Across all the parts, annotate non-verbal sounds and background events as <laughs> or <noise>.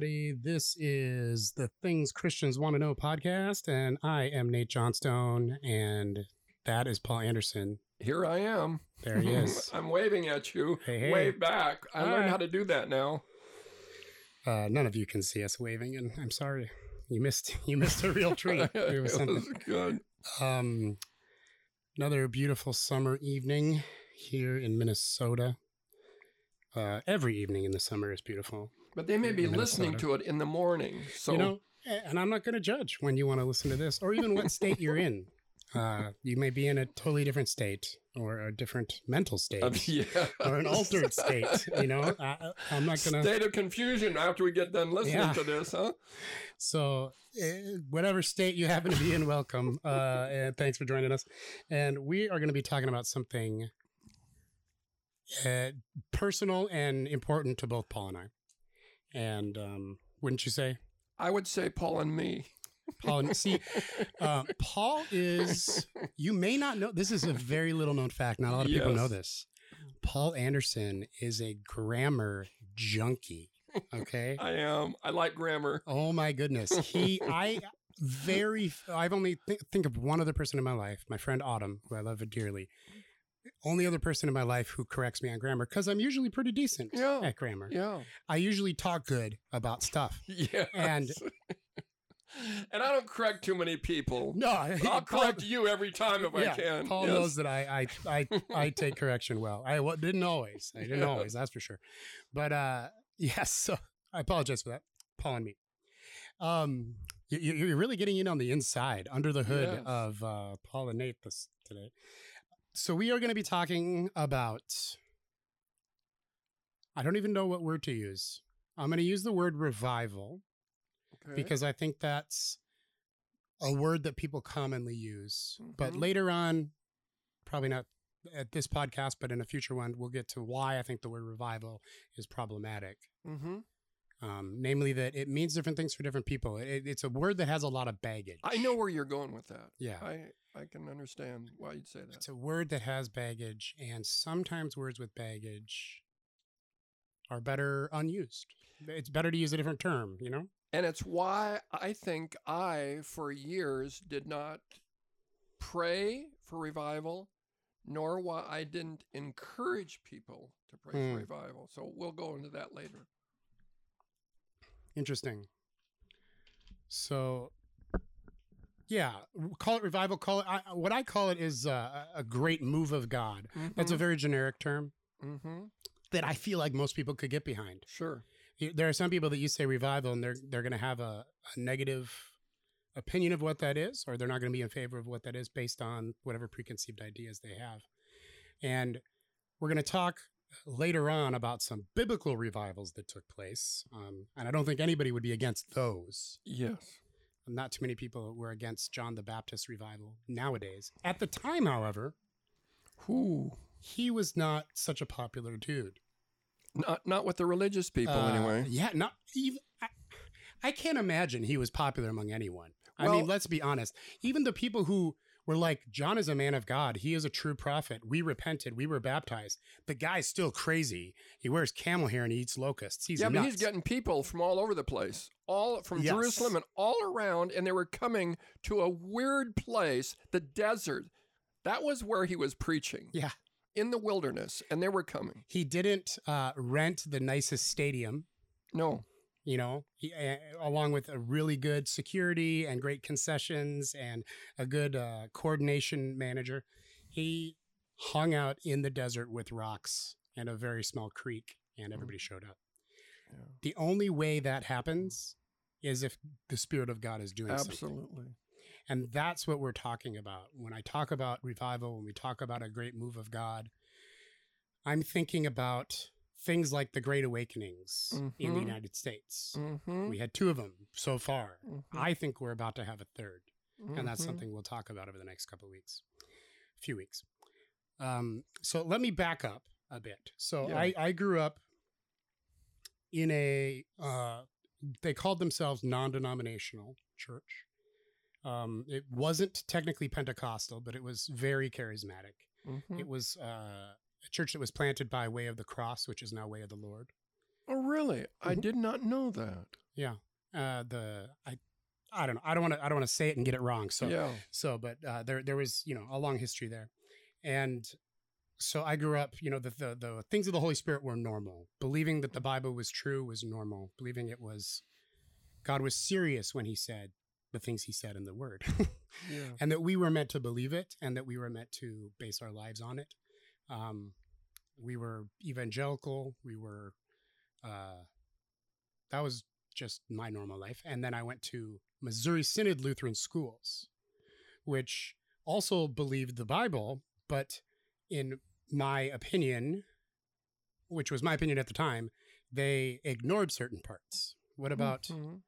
everybody. This is the Things Christians Want to Know podcast, and I am Nate Johnstone, and that is Paul Anderson. Here I am. There he is. <laughs> I'm waving at you. Hey, hey. Wave back. I learned how to do that now. Uh, none of you can see us waving, and I'm sorry. You missed <laughs> you missed a real treat. It <laughs> it was was good. Um, another beautiful summer evening here in Minnesota. Uh, every evening in the summer is beautiful. But they may be In listening to it in the morning. So you know, and I'm not going to judge when you want to listen to this or even what state you're in. <laughs> Uh, you may be in a totally different state or a different mental state um, yeah. or an altered state. You know, <laughs> I, I'm not going to. State of confusion after we get done listening Yeah. to this, huh? So, uh, whatever state you happen to be in, welcome. Uh, and thanks for joining us. And we are going to be talking about something uh, personal and important to both Paul and I. And um, wouldn't you say? I would say Paul and me. Paul, and, see, <laughs> uh, Paul is, you may not know, this is a very little known fact. Not a lot of people know this. Paul Anderson is a grammar junkie. Okay. I am. I like grammar. Oh my goodness. He, <laughs> I very, I've only th- think of one other person in my life, my friend Autumn, who I love dearly. Only other person in my life who corrects me on grammar because I'm usually pretty decent Yeah. at grammar. Yeah. I usually talk good about stuff. <laughs> Yeah. And- <laughs> and I don't correct too many people. No, I'll <laughs> correct you every time if yeah, I can. Paul Yes. knows that I, I I I take correction well. I wa- didn't always. I didn't Yeah. always. That's for sure. But uh, yes. So I apologize for that, Paul and me. Um, you, you- you're really getting in on the inside, under the hood Yes. of uh, Paul and Nate this today. So we are going to be talking about. I don't even know what word to use. I'm going to use the word revival Okay. because I think that's a word that people commonly use. But Mhm. later on, probably not at this podcast, but in a future one, we'll get to why I think the word revival is problematic. hmm Um, namely, that it means different things for different people. It, it's a word that has a lot of baggage. I know where you're going with that. Yeah. I, I can understand why you'd say that. It's a word that has baggage, and sometimes words with baggage are better unused. It's better to use a different term, you know? And it's why I think I, for years, did not pray for revival, nor why I didn't encourage people to pray Hmm. for revival. So we'll go into that later. Interesting. So, yeah, call it revival. Call it I, what I call it is uh, a great move of God. That's a very generic term mm-hmm. that I feel like most people could get behind. Sure. There are some people that you say revival, and they're they're going to have a, a negative opinion of what that is, or they're not going to be in favor of what that is based on whatever preconceived ideas they have. And we're going to talk later on about some biblical revivals that took place, um, and I don't think anybody would be against those. Yes. Not too many people were against John the Baptist revival nowadays. At the time, however, Who? he was not such a popular dude. Not not with the religious people Uh, anyway. Yeah, not even. I, I can't imagine he was popular among anyone. I Well- mean, let's be honest. Even the people who were like, John is a man of God. He is a true prophet. We repented. We were baptized. The guy's still crazy. He wears camel hair and he eats locusts. He's yeah, nuts. but he's getting people from all over the place, all from Yes. Jerusalem and all around, and they were coming to a weird place, the desert. That was where he was preaching. Yeah. In the wilderness, and they were coming. he didn't uh, rent the nicest stadium. No. You know, he, along with a really good security and great concessions and a good uh, coordination manager. He hung out in the desert with rocks and a very small creek, and everybody showed up. Yeah. The only way that happens is if the Spirit of God is doing something. Absolutely. And that's what we're talking about. When I talk about revival, when we talk about a great move of God, I'm thinking about things like the Great Awakenings in the Mhm. United States. Mm-hmm. We had two of them so far. Mhm. I think we're about to have a 3rd and that's Mhm. something we'll talk about over the next couple of weeks, few weeks. Um, so let me back up a bit. So Yeah. I, I grew up in a uh, they called themselves non-denominational church. Um, it wasn't technically Pentecostal, but it was very charismatic. Mhm. It was uh, a church that was planted by Way of the Cross, which is now Way of the Lord. Oh, really? I Mhm. did not know that. Yeah. Uh, the I, I don't know. I don't want to. I don't want to say it and get it wrong. So yeah. so, but uh, there there was you know a long history there, and so I grew up. You know the, the the things of the Holy Spirit were normal. Believing that the Bible was true was normal. Believing it was God was serious when He said the things He said in the Word, <laughs> Yeah. and that we were meant to believe it, and that we were meant to base our lives on it. Um, we were evangelical. We were. Uh, that was just my normal life. And then I went to Missouri Synod Lutheran Schools, which also believed the Bible, but in my opinion, which was my opinion at the time, they ignored certain parts. What about Mhm.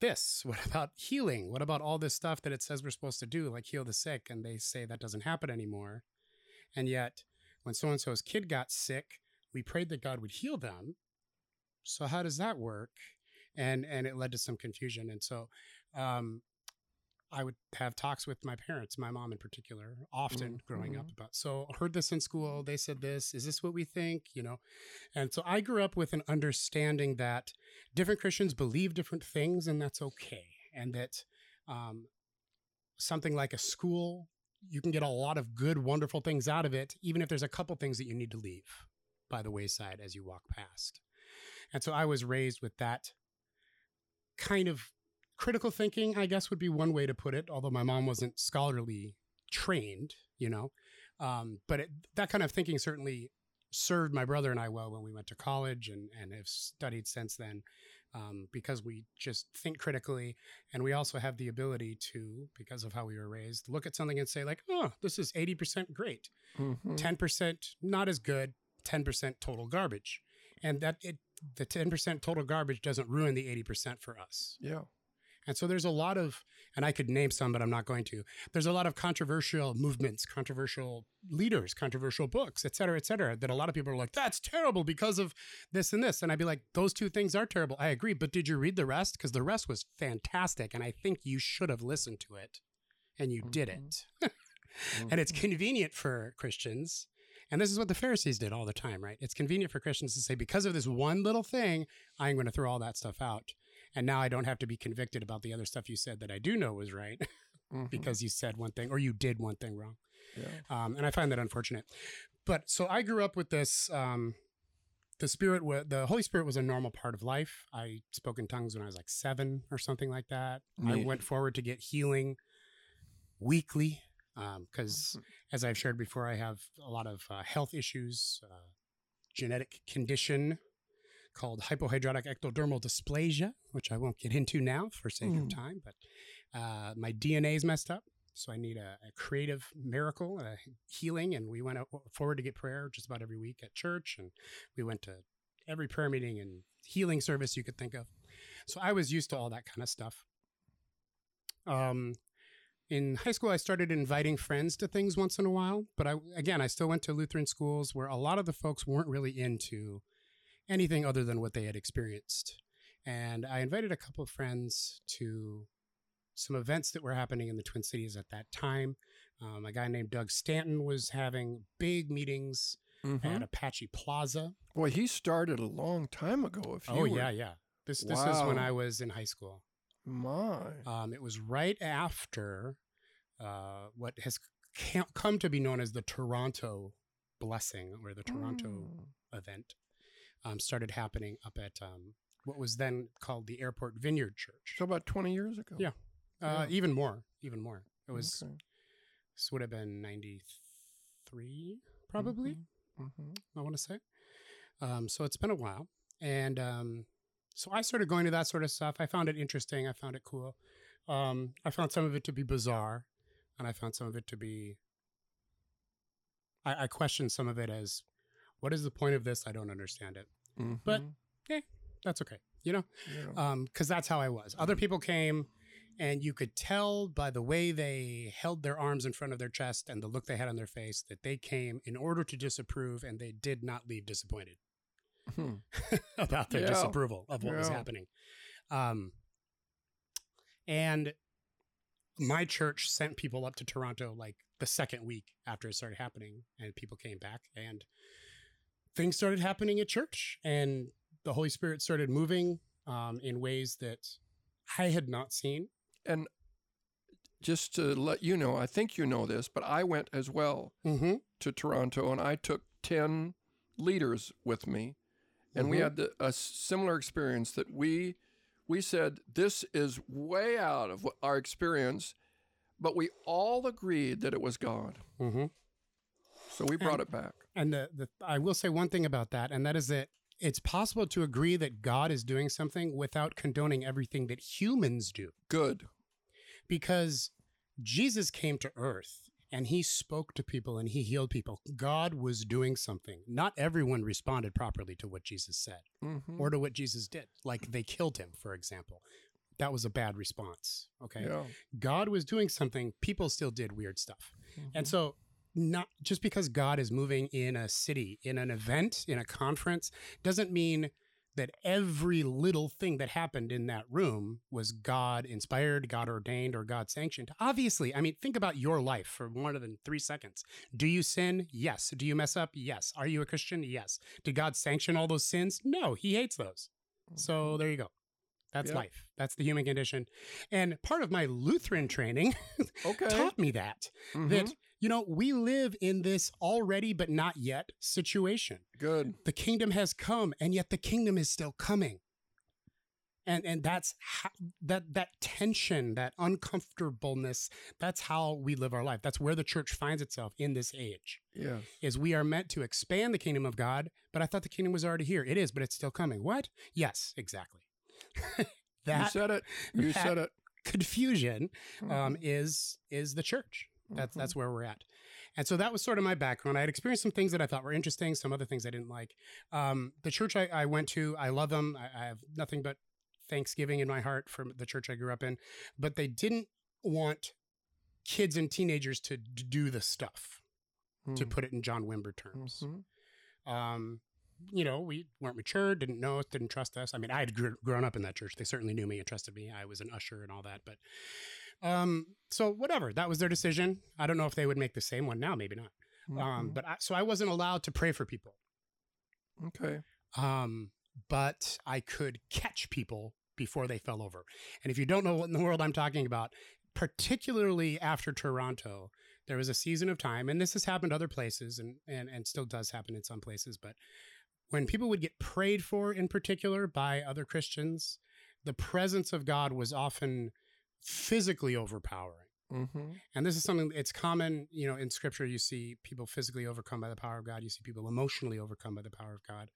this? <laughs> What about healing? What about all this stuff that it says we're supposed to do, like heal the sick? And they say that doesn't happen anymore. And yet, when so and so's kid got sick, we prayed that God would heal them. So how does that work? And and it led to some confusion. And so, um, I would have talks with my parents, my mom in particular, often Mm, growing up mhm. about. So heard this in school. They said this. Is this what we think? You know, and so I grew up with an understanding that different Christians believe different things, and that's okay. And that um, something like a school, you can get a lot of good, wonderful things out of it, even if there's a couple things that you need to leave by the wayside as you walk past. And so I was raised with that kind of critical thinking, I guess would be one way to put it, although my mom wasn't scholarly trained, you know. Um, but it, that kind of thinking certainly served my brother and I well when we went to college and, and have studied since then um, because we just think critically. And we also have the ability to, because of how we were raised, look at something and say, like, oh, this is 80% great, Mhm. 10% not as good, 10% total garbage. And that it, the 10% total garbage doesn't ruin the 80% for us. Yeah. And so there's a lot of, and I could name some, but I'm not going to. There's a lot of controversial movements, controversial leaders, controversial books, et cetera, et cetera, that a lot of people are like, that's terrible because of this and this. And I'd be like, those two things are terrible. I agree. But did you read the rest? Because the rest was fantastic. And I think you should have listened to it. And you Mhm. didn't. <laughs> and it's convenient for Christians. And this is what the Pharisees did all the time, right? It's convenient for Christians to say, because of this one little thing, I'm going to throw all that stuff out. And now I don't have to be convicted about the other stuff you said that I do know was right <laughs> Mhm. because you said one thing or you did one thing wrong. yeah. Um, and I find that unfortunate. But so I grew up with this. Um, the spirit, wa- the Holy Spirit was a normal part of life. I spoke in tongues when I was like seven or something like that. I went forward to get healing weekly because, Mhm. as I've shared before, I have a lot of uh, health issues, uh, genetic condition called hypohidrotic ectodermal dysplasia, which I won't get into now for sake of Mm. time. But uh, my DNA is messed up, so I need a, a creative miracle, a healing. And we went forward to get prayer just about every week at church, and we went to every prayer meeting and healing service you could think of. So I was used to all that kind of stuff. Um, in high school, I started inviting friends to things once in a while, but I again, I still went to Lutheran schools where a lot of the folks weren't really into anything other than what they had experienced. And I invited a couple of friends to some events that were happening in the Twin Cities at that time. Um, a guy named Doug Stanton was having big meetings Mhm. at Apache Plaza. Boy, he started a long time ago. If you Oh were- yeah, yeah. This this is when I was in high school. my. Um, it was right after uh, what has come to be known as the Toronto Blessing or the Toronto Mm. event um, started happening up at um, what was then called the Airport Vineyard Church. So about twenty years ago. Yeah. Uh, Yeah. Even more, even more. It was Okay. this would have been ninety three, probably. Mhm. I want to say. Um, so it's been a while, and um, so I started going to that sort of stuff. I found it interesting. I found it cool. Um, I found some of it to be bizarre, and I found some of it to be. I, I questioned some of it as, what is the point of this? I don't understand it. But- Mhm. That's okay, you know, Yeah. because that's how I was. Other people came, and you could tell by the way they held their arms in front of their chest and the look they had on their face that they came in order to disapprove, and they did not leave disappointed. Mhm. <laughs> about their Yeah. disapproval of what was happening. Um, and my church sent people up to Toronto like the second week after it started happening, and people came back, and things started happening at church, and the Holy Spirit started moving. um, in ways that I had not seen. And just to let you know, I think you know this, but I went as well Mm-hmm. to Toronto and I took 10 leaders with me. And we Mhm. had the, a similar experience that we we said this is way out of our experience, but we all agreed that it was God. Mm-hmm. So we brought it back. And the, the I will say one thing about that, and that is that it's possible to agree that God is doing something without condoning everything that humans do. Good. Because Jesus came to earth and he spoke to people and he healed people. God was doing something. Not everyone responded properly to what Jesus said hmm or to what Jesus did. Like they killed him, for example. That was a bad response. Okay. Yeah. God was doing something, people still did weird stuff. And Mhm. so, not just because God is moving in a city, in an event, in a conference, doesn't mean that every little thing that happened in that room was God inspired, God ordained, or God sanctioned. Obviously, I mean, think about your life for more than three seconds. Do you sin? Yes. Do you mess up? Yes. Are you a Christian? Yes. Did God sanction all those sins? No, He hates those. So there you go. That's Yep. life. That's the human condition. And part of my Lutheran training <laughs> okay. taught me that Mhm. that you know we live in this already but not yet situation Good. the kingdom has come and yet the kingdom is still coming and and that's how, that that tension that uncomfortableness that's how we live our life that's where the church finds itself in this age Yeah. is we are meant to expand the kingdom of god but i thought the kingdom was already here it is but it's still coming what yes exactly <laughs> you that said it. You said it. confusion um, Mhm. is is the church. That's Mhm. that's where we're at. And so that was sort of my background. I had experienced some things that I thought were interesting, some other things I didn't like. Um, the church I, I went to, I love them. I, I have nothing but thanksgiving in my heart for the church I grew up in. But they didn't want kids and teenagers to d- do the stuff, to Mm. put it in John Wimber terms. Mhm. Um, you know, we weren't mature, didn't know us, didn't trust us. I mean, I had gr- grown up in that church. They certainly knew me and trusted me. I was an usher and all that. But um, so whatever, that was their decision. I don't know if they would make the same one now, maybe not. Um, Mhm. but I, so I wasn't allowed to pray for people. okay. Um, but I could catch people before they fell over. And if you don't know what in the world I'm talking about, particularly after Toronto, there was a season of time, and this has happened other places and, and, and still does happen in some places, but when people would get prayed for in particular by other Christians, the presence of God was often physically overpowering. Mm-hmm. And this is something it's common, you know, in scripture you see people physically overcome by the power of God, you see people emotionally overcome by the power of God.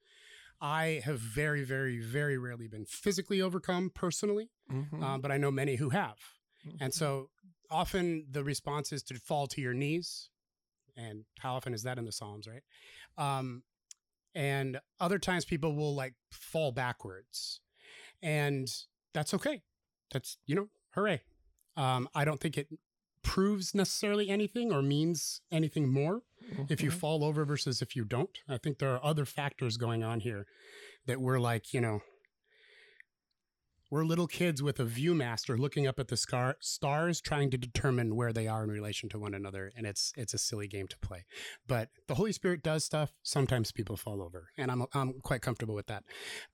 I have very, very, very rarely been physically overcome personally, Mm-hmm. um, but I know many who have. And so often the response is to fall to your knees. And how often is that in the Psalms, right? Um, and other times people will like fall backwards. And that's okay. That's, you know, hooray. Um, I don't think it proves necessarily anything or means anything more if you fall over versus if you don't. I think there are other factors going on here that we're like, you know, we're little kids with a viewmaster looking up at the scar- stars trying to determine where they are in relation to one another and it's it's a silly game to play but the holy spirit does stuff sometimes people fall over and i'm i'm quite comfortable with that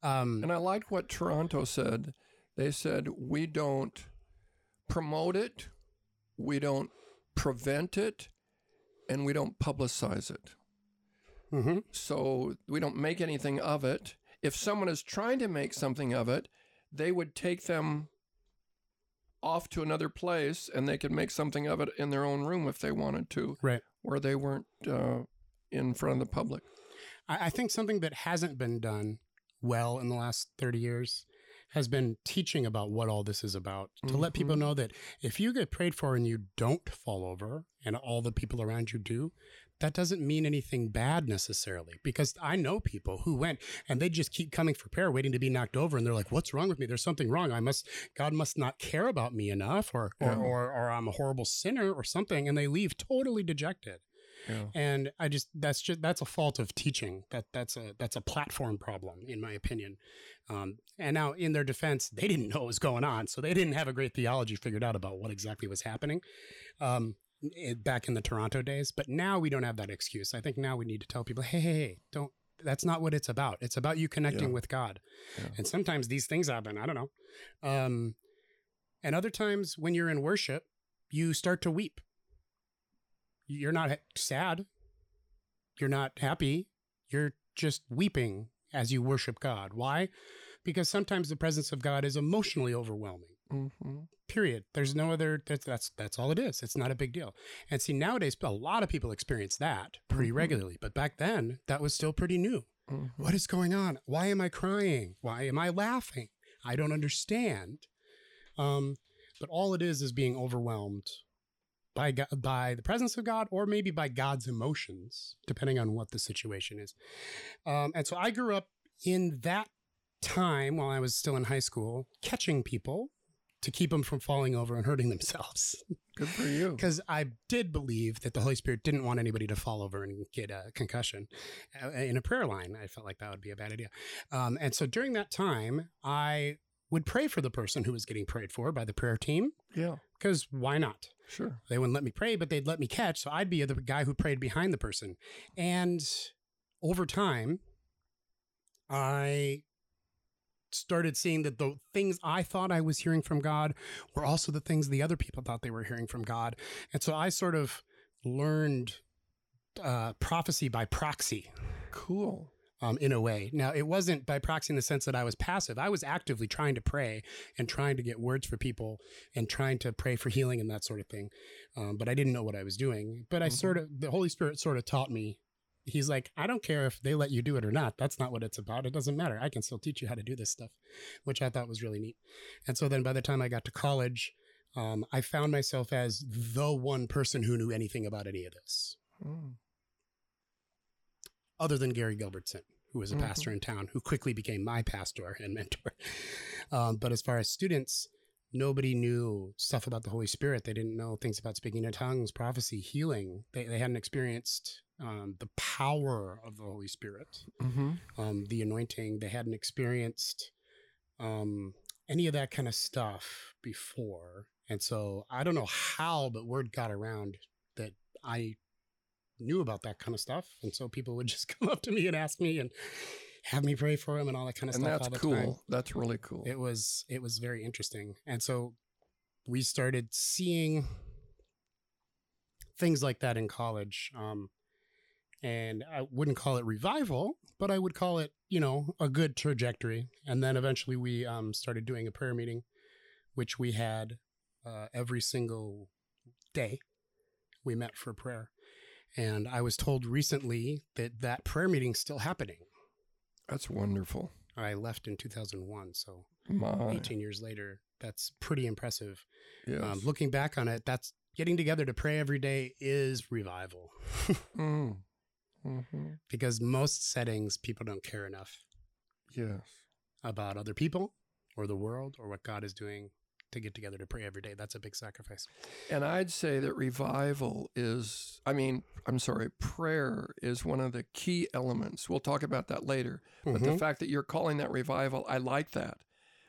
um And I liked what Toronto said. They said, we don't promote it, we don't prevent it, and we don't publicize it. mhm. So we don't make anything of it. If someone is trying to make something of it, they would take them off to another place and they could make something of it in their own room if they wanted to, right where they weren't uh, in front of the public. I, I think something that hasn't been done well in the last 30 years has been teaching about what all this is about to let people Mhm. know that if you get prayed for and you don't fall over and all the people around you do that doesn't mean anything bad necessarily because i know people who went and they just keep coming for prayer waiting to be knocked over and they're like what's wrong with me there's something wrong i must god must not care about me enough or or, Yeah. or, or i'm a horrible sinner or something and they leave totally dejected Yeah. and i just that's just that's a fault of teaching that that's a that's a platform problem in my opinion um, and now in their defense they didn't know what was going on so they didn't have a great theology figured out about what exactly was happening um, it, back in the toronto days but now we don't have that excuse i think now we need to tell people hey hey, hey don't that's not what it's about. It's about you connecting Yeah. with God. Yeah. And sometimes these things happen. I don't know. Um, and other times when you're in worship, you start to weep. You're not sad. You're not happy. You're just weeping as you worship God. Why? Because sometimes the presence of God is emotionally overwhelming Mm-hmm. period there's no other that's that's that's all it is it's not a big deal and see nowadays a lot of people experience that pretty Mhm. regularly but back then that was still pretty new Mm-hmm. what is going on why am i crying why am i laughing i don't understand um but all it is is being overwhelmed by God, by the presence of god or maybe by god's emotions depending on what the situation is um and so i grew up in that time while i was still in high school catching people to keep them from falling over and hurting themselves. Good for you. Because I did believe that the Holy Spirit didn't want anybody to fall over and get a concussion Uh, in a prayer line. I felt like that would be a bad idea. Um, and so during that time, I would pray for the person who was getting prayed for by the prayer team. Yeah, Because why not? sure. They wouldn't let me pray, but they'd let me catch. So I'd be the guy who prayed behind the person. And over time, I started seeing that the things I thought I was hearing from God were also the things the other people thought they were hearing from God. And so I sort of learned uh, prophecy by proxy Cool. Um, in a way. Now, it wasn't by proxy in the sense that I was passive. I was actively trying to pray and trying to get words for people and trying to pray for healing and that sort of thing. Um, but I didn't know what I was doing. But I Mhm. sort of, the Holy Spirit sort of taught me. He's like, I don't care if they let you do it or not. That's not what it's about. It doesn't matter. I can still teach you how to do this stuff, which I thought was really neat. And so then by the time I got to college, um, I found myself as the one person who knew anything about any of this Mm. other than Gary Gilbertson, who was a Mhm. pastor in town, who quickly became my pastor and <laughs> mentor. Um, but as far as students, nobody knew stuff about the Holy Spirit. They didn't know things about speaking in tongues, prophecy, healing. They, they hadn't experienced um, the power of the Holy Spirit, Mm-hmm. um, the anointing. They hadn't experienced um, any of that kind of stuff before. And so I don't know how, but word got around that I knew about that kind of stuff. And so people would <laughs> just come up to me and ask me and have me pray for them and all that kind of And stuff. that's cool. time. That's really cool. It was it was very interesting. And so we started seeing things like that in college. Um, and I wouldn't call it revival, but I would call it, you know, a good trajectory. And then eventually we um, started doing a prayer meeting, which we had uh, every single day. We met for prayer. And I was told recently that that prayer meeting's still happening. That's wonderful. I left in 2001, so My. 18 years later, that's pretty impressive. Yes. Um, looking back on it, that's getting together to pray every day is revival <laughs> mm. hmm because most settings people don't care enough Yes. about other people or the world or what God is doing to get together to pray every day. That's a big sacrifice. And I'd say that revival is, I mean, I'm sorry, prayer is one of the key elements. We'll talk about that later. But the Mhm. fact that you're calling that revival, I like that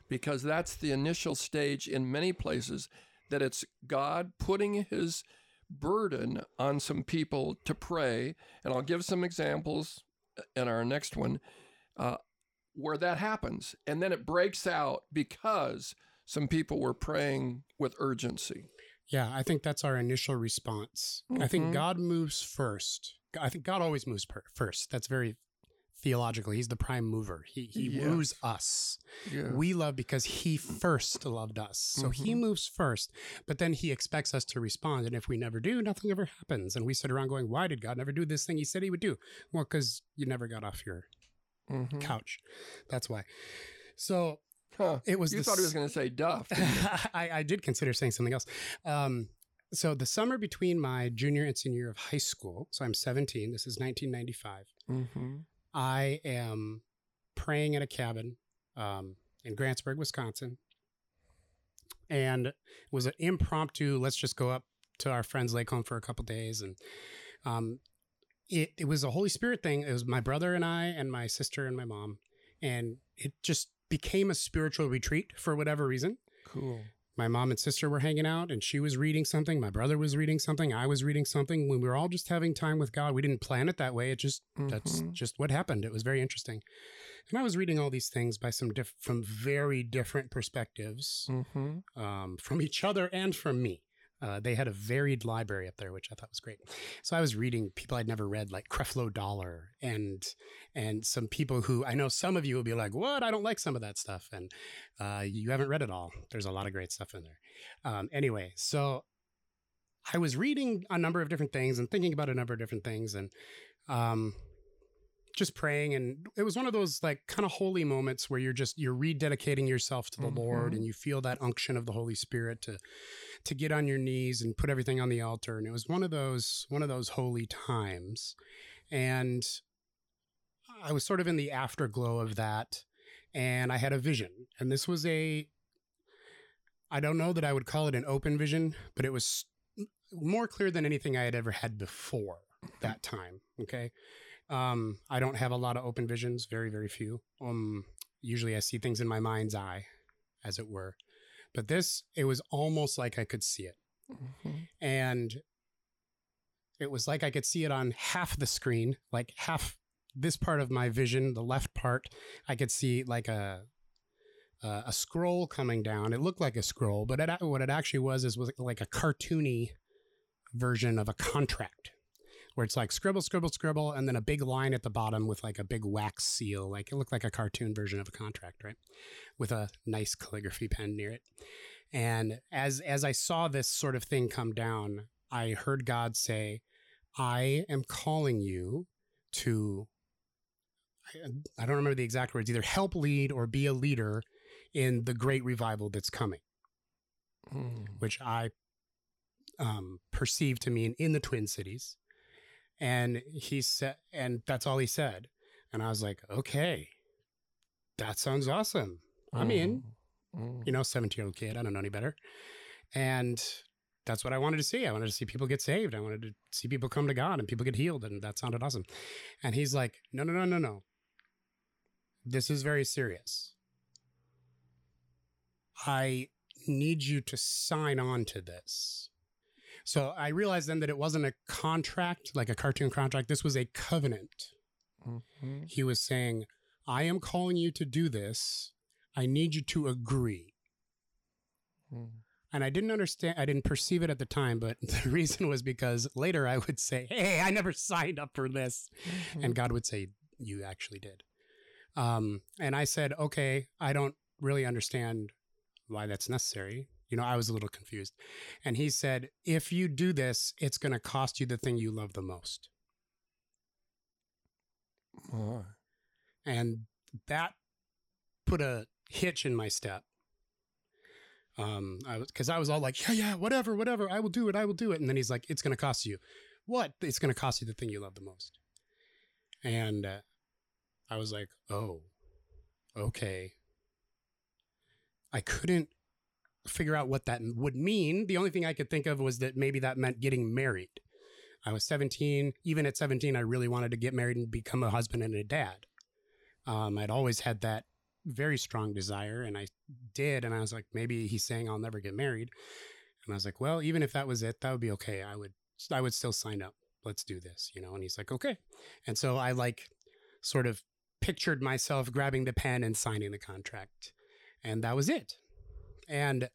because that's the initial stage in many places that it's God putting his burden on some people to pray. And I'll give some examples in our next one uh, where that happens. And then it breaks out because some people were praying with urgency. Yeah, I think that's our initial response. I Mhm. think God moves first. I think God always moves per- first. That's very theological. He's the prime mover. He he Yes. moves us. Yeah. We love because he first loved us. So he Mhm. moves first, but then he expects us to respond. And if we never do, nothing ever happens. And we sit around going, why did God never do this thing he said he would do? Well, because you never got off your Mhm. couch. That's why. So Huh. it was You thought he was going to say Duff. <laughs> I, I did consider saying something else. Um, so the summer between my junior and senior year of high school, so I'm 17, this is 1995. mm-hmm. I am praying at a cabin um, in Grantsburg, Wisconsin. And it was an impromptu, let's just go up to our friend's lake home for a couple days. And um, it, it was a Holy Spirit thing. It was my brother and I, and my sister and my mom. And it just became a spiritual retreat for whatever reason. Cool. my mom and sister were hanging out and she was reading something. My brother was reading something. I was reading something. When we were all just having time with God, we didn't plan it that way. It just, that's Mhm. just what happened. It was very interesting. And I was reading all these things by some diff- from very different perspectives Mhm. um, from each other and from me. Uh, they had a varied library up there, which I thought was great. So I was reading people I'd never read, like Creflo Dollar, and and some people who I know some of you will be like, "What? I don't like some of that stuff," and uh, you haven't read it all. There's a lot of great stuff in there. Um, anyway, so I was reading a number of different things and thinking about a number of different things, and um, just praying and it was one of those like kind of holy moments where you're just you're rededicating yourself to the lord Mhm. and you feel that unction of the holy spirit to to get on your knees and put everything on the altar and it was one of those one of those holy times and i was sort of in the afterglow of that and i had a vision and this was a i don't know that i would call it an open vision but it was more clear than anything i had ever had before that time okay um, I don't have a lot of open visions, very, very few. Um, usually I see things in my mind's eye, as it were. But this, it was almost like I could see it. Mhm. And it was like I could see it on half the screen, like half this part of my vision, the left part, I could see like a uh, a scroll coming down. It looked like a scroll, but it, what it actually was is was like a cartoony version of a contract where it's like scribble, scribble, scribble, and then a big line at the bottom with like a big wax seal. Like it looked like a cartoon version of a contract, right? With a nice calligraphy pen near it. And as as I saw this sort of thing come down, I heard God say, "I am calling you to." I- don't remember the exact words. Either help lead or be a leader in the great revival that's coming Mm. which I um, perceived to mean in the Twin Cities. And he said, and that's all he said. And I was like, okay, that sounds awesome. I'm in. Mm. You know, 17 year old kid. I don't know any better. And that's what I wanted to see. I wanted to see people get saved. I wanted to see people come to God and people get healed. And that sounded awesome. And he's like, no, no, no, no, no. This is very serious. I need you to sign on to this. So I realized then that it wasn't a contract, like a cartoon contract. This was a covenant. Mhm. He was saying, I am calling you to do this. I need you to agree. Mm. And I didn't understand, I didn't perceive it at the time, but <laughs> the reason was because later I would say, Hey, I never <laughs> signed up for this. Mhm. And God would say, You actually did. Um, and I said, Okay, I don't really understand why that's necessary. You know, I was a little confused. And he said, If you do this, it's going to cost you the thing you love the most. Oh. And that put a hitch in my step. Um, I was because I was all like, yeah, yeah, whatever, whatever, I will do it, I will do it. And then he's like, it's going to cost you what? It's going to cost you the thing you love the most. And uh, I was like, oh, okay. I couldn't figure out what that would mean. The only thing I could think of was that maybe that meant getting married. I was 17. Even at 17, I really wanted to get married and become a husband and a dad. Um, I'd always had that very strong desire, and I did. And I was like, maybe he's saying I'll never get married. And I was like, well, even if that was it, that would be okay. I would, I would still sign up. Let's do this, you know. And he's like, okay. And so I like sort of pictured myself grabbing the pen and signing the contract, and that was it. And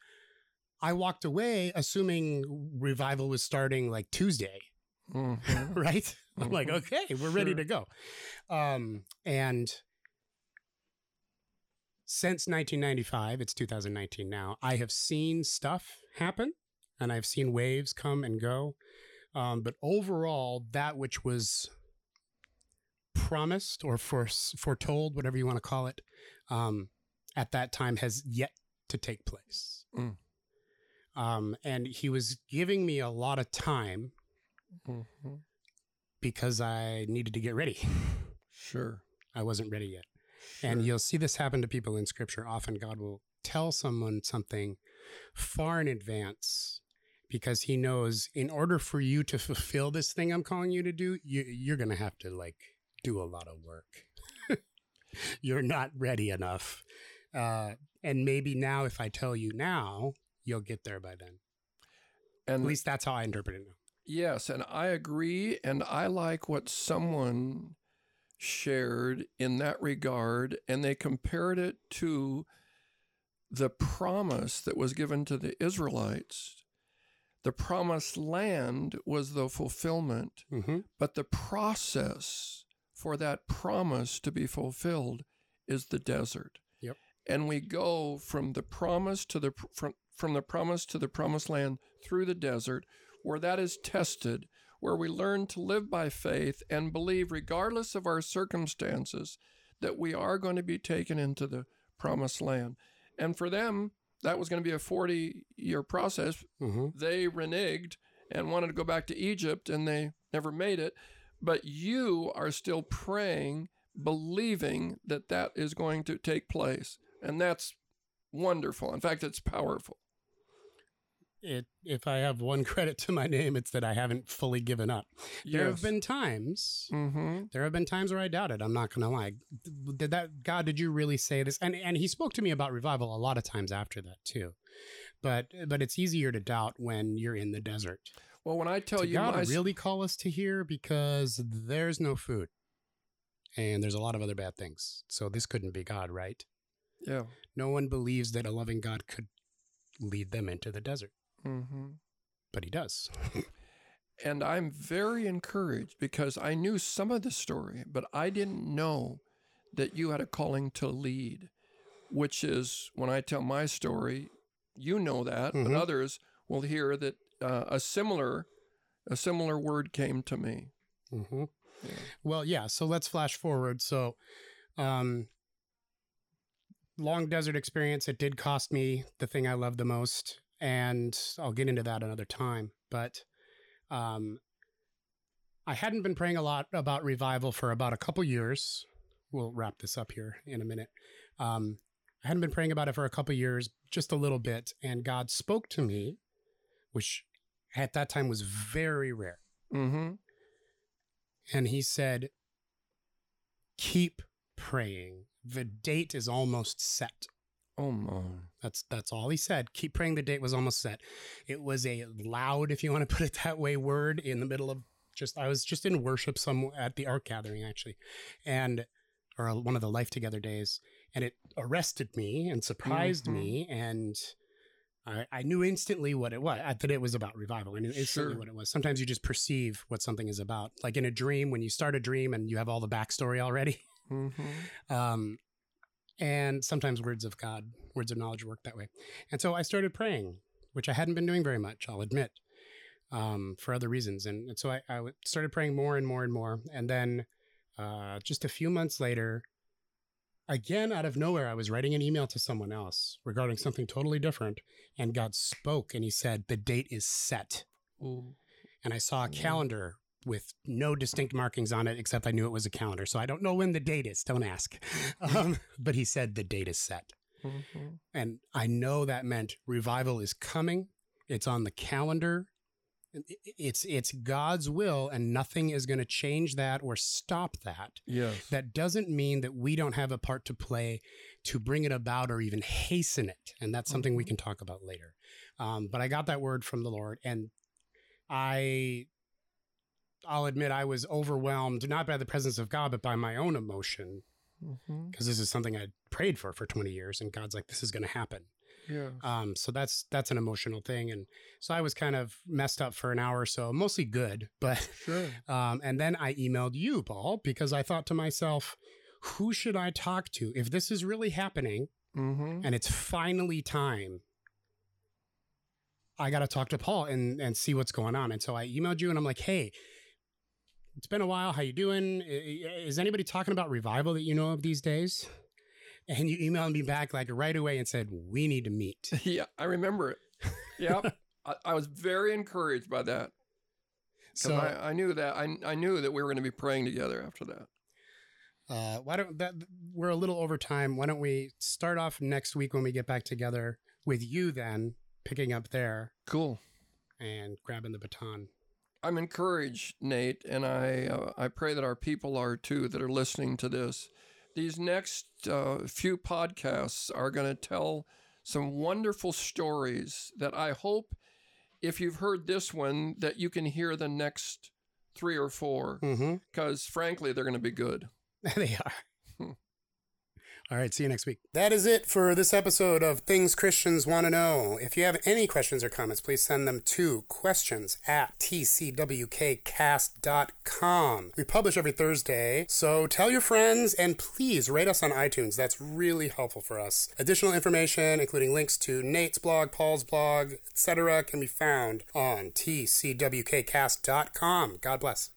I walked away assuming revival was starting like Tuesday <laughs> Mhm. right? I'm like, Mhm. okay, we're ready to go. Um, and since 1995, it's 2019 now, I have seen stuff happen and I've seen waves come and go. Um, but overall, that which was promised or fore- foretold, whatever you want to call it, um, at that time has yet to take place. Mm. Um, and he was giving me a lot of time Mhm. because I needed to get ready. <laughs> Sure. I wasn't ready yet. And you'll see this happen to people in scripture. Often God will tell someone something far in advance because he knows in order for you to fulfill this thing I'm calling you to do, you, you're going to have to like do a lot of work. <laughs> you're not ready enough. Uh, and maybe now, if I tell you now, you'll get there by then. And At least that's how I interpret it now. Yes, and I agree. And I like what someone shared in that regard, and they compared it to the promise that was given to the Israelites. The promised land was the fulfillment, Mm-hmm. but the process for that promise to be fulfilled is the desert. And we go from the promise to the from, from the promise to the promised land through the desert where that is tested, where we learn to live by faith and believe regardless of our circumstances that we are going to be taken into the promised land. And for them, that was going to be a 40 year process Mm-hmm. they reneged and wanted to go back to Egypt and they never made it. But you are still praying, believing that that is going to take place. And that's wonderful. In fact, it's powerful. It, if I have one <laughs> credit to my name, it's that I haven't fully given up. There have been times Mm-hmm. there have been times where I doubted. I'm not gonna lie. Did that God? Did you really say this? And and He spoke to me about revival a lot of times after that too. But but it's easier to doubt when you're in the desert. Well, when I tell Did you God my really call us to here because there's no food, and there's a lot of other bad things. So this couldn't be God, right? Yeah, No one believes that a loving God could lead them into the desert, mm-hmm. but He does. <laughs> and I'm very encouraged because I knew some of the story, but I didn't know that you had a calling to lead, which is when I tell my story, you know that, but Mhm. others will hear that uh, a similar a similar word came to me. hmm Yeah. Well, yeah. So let's flash forward. So, um, long desert experience. It did cost me the thing I love the most, and I'll get into that another time. But, um, I hadn't been praying a lot about revival for about a couple years. We'll wrap this up here in a minute. Um, I hadn't been praying about it for a couple years, just a little bit, and God spoke to me, which at that time was very rare Mm-hmm. and he said, "Keep praying. The date is almost set." Oh my. That's that's all he said. Keep praying. The date was almost set. It was a loud, if you want to put it that way, word in the middle of just. I was just in worship some at the art gathering actually, and or one of the life together days, and it arrested me and surprised Mhm. me, and I, I knew instantly what it was. I, that it was about revival. I knew instantly Sure. what it was. Sometimes you just perceive what something is about, like in a dream when you start a dream and you have all the backstory already. <laughs> Mm-hmm. Um, and sometimes words of God, words of knowledge work that way. And so I started praying, which I hadn't been doing very much, I'll admit, um, for other reasons. And, and so I started praying more and more and more. And then uh, just a few months later, again, out of nowhere, I was writing an email to someone else regarding something totally different. And God spoke and he said, The date is set. Ooh. And I saw a Mm. calendar with no distinct markings on it, except I knew it was a calendar. So I don't know when the date is. Don't ask. <laughs> Um, but he said the date is set. Mm-hmm. And I know that meant revival is coming. It's on the calendar. It's it's God's will, and nothing is going to change that or stop that. Yes. That doesn't mean that we don't have a part to play to bring it about or even hasten it. And that's something we Mhm. can talk about later. Um, but I got that word from the Lord, and I, I'll admit, I was overwhelmed not by the presence of God, but by my own emotion mm-hmm. because this is something I prayed for for 20 years, and God's like, this is going to happen. Yes. Um, so that's that's an emotional thing, and so I was kind of messed up for an hour or so, mostly good, <laughs> but sure. um, and then I emailed you, Paul, because I thought to myself, who should I talk to if this is really happening Mm-hmm. and it's finally time? I got to talk to Paul and and see what's going on. And so I emailed you, and I'm like, hey. It's been a while. How you doing? Is anybody talking about revival that you know of these days? And you emailed me back like right away and said, "We need to meet." <laughs> Yeah, I remember it. Yep. <laughs> I, I was very encouraged by that. So I, I knew that I, I knew that we were going to be praying together after that. Uh, why don't that we're a little over time. Why don't we start off next week when we get back together with you then picking up there Cool. and grabbing the baton. I'm encouraged, Nate, and I uh, I pray that our people are too that are listening to this. These next uh, few podcasts are going to tell some wonderful stories that I hope if you've heard this one that you can hear the next three or four Mm-hmm. because frankly they're going to be good. <laughs> they are. All right, see you next week. That is it for this episode of Things Christians Want to Know. If you have any questions or comments, please send them to questions at tcwkcast.com. We publish every Thursday, so tell your friends and please rate us on iTunes. That's really helpful for us. Additional information, including links to Nate's blog, Paul's blog, etc., can be found on tcwkcast.com. God bless.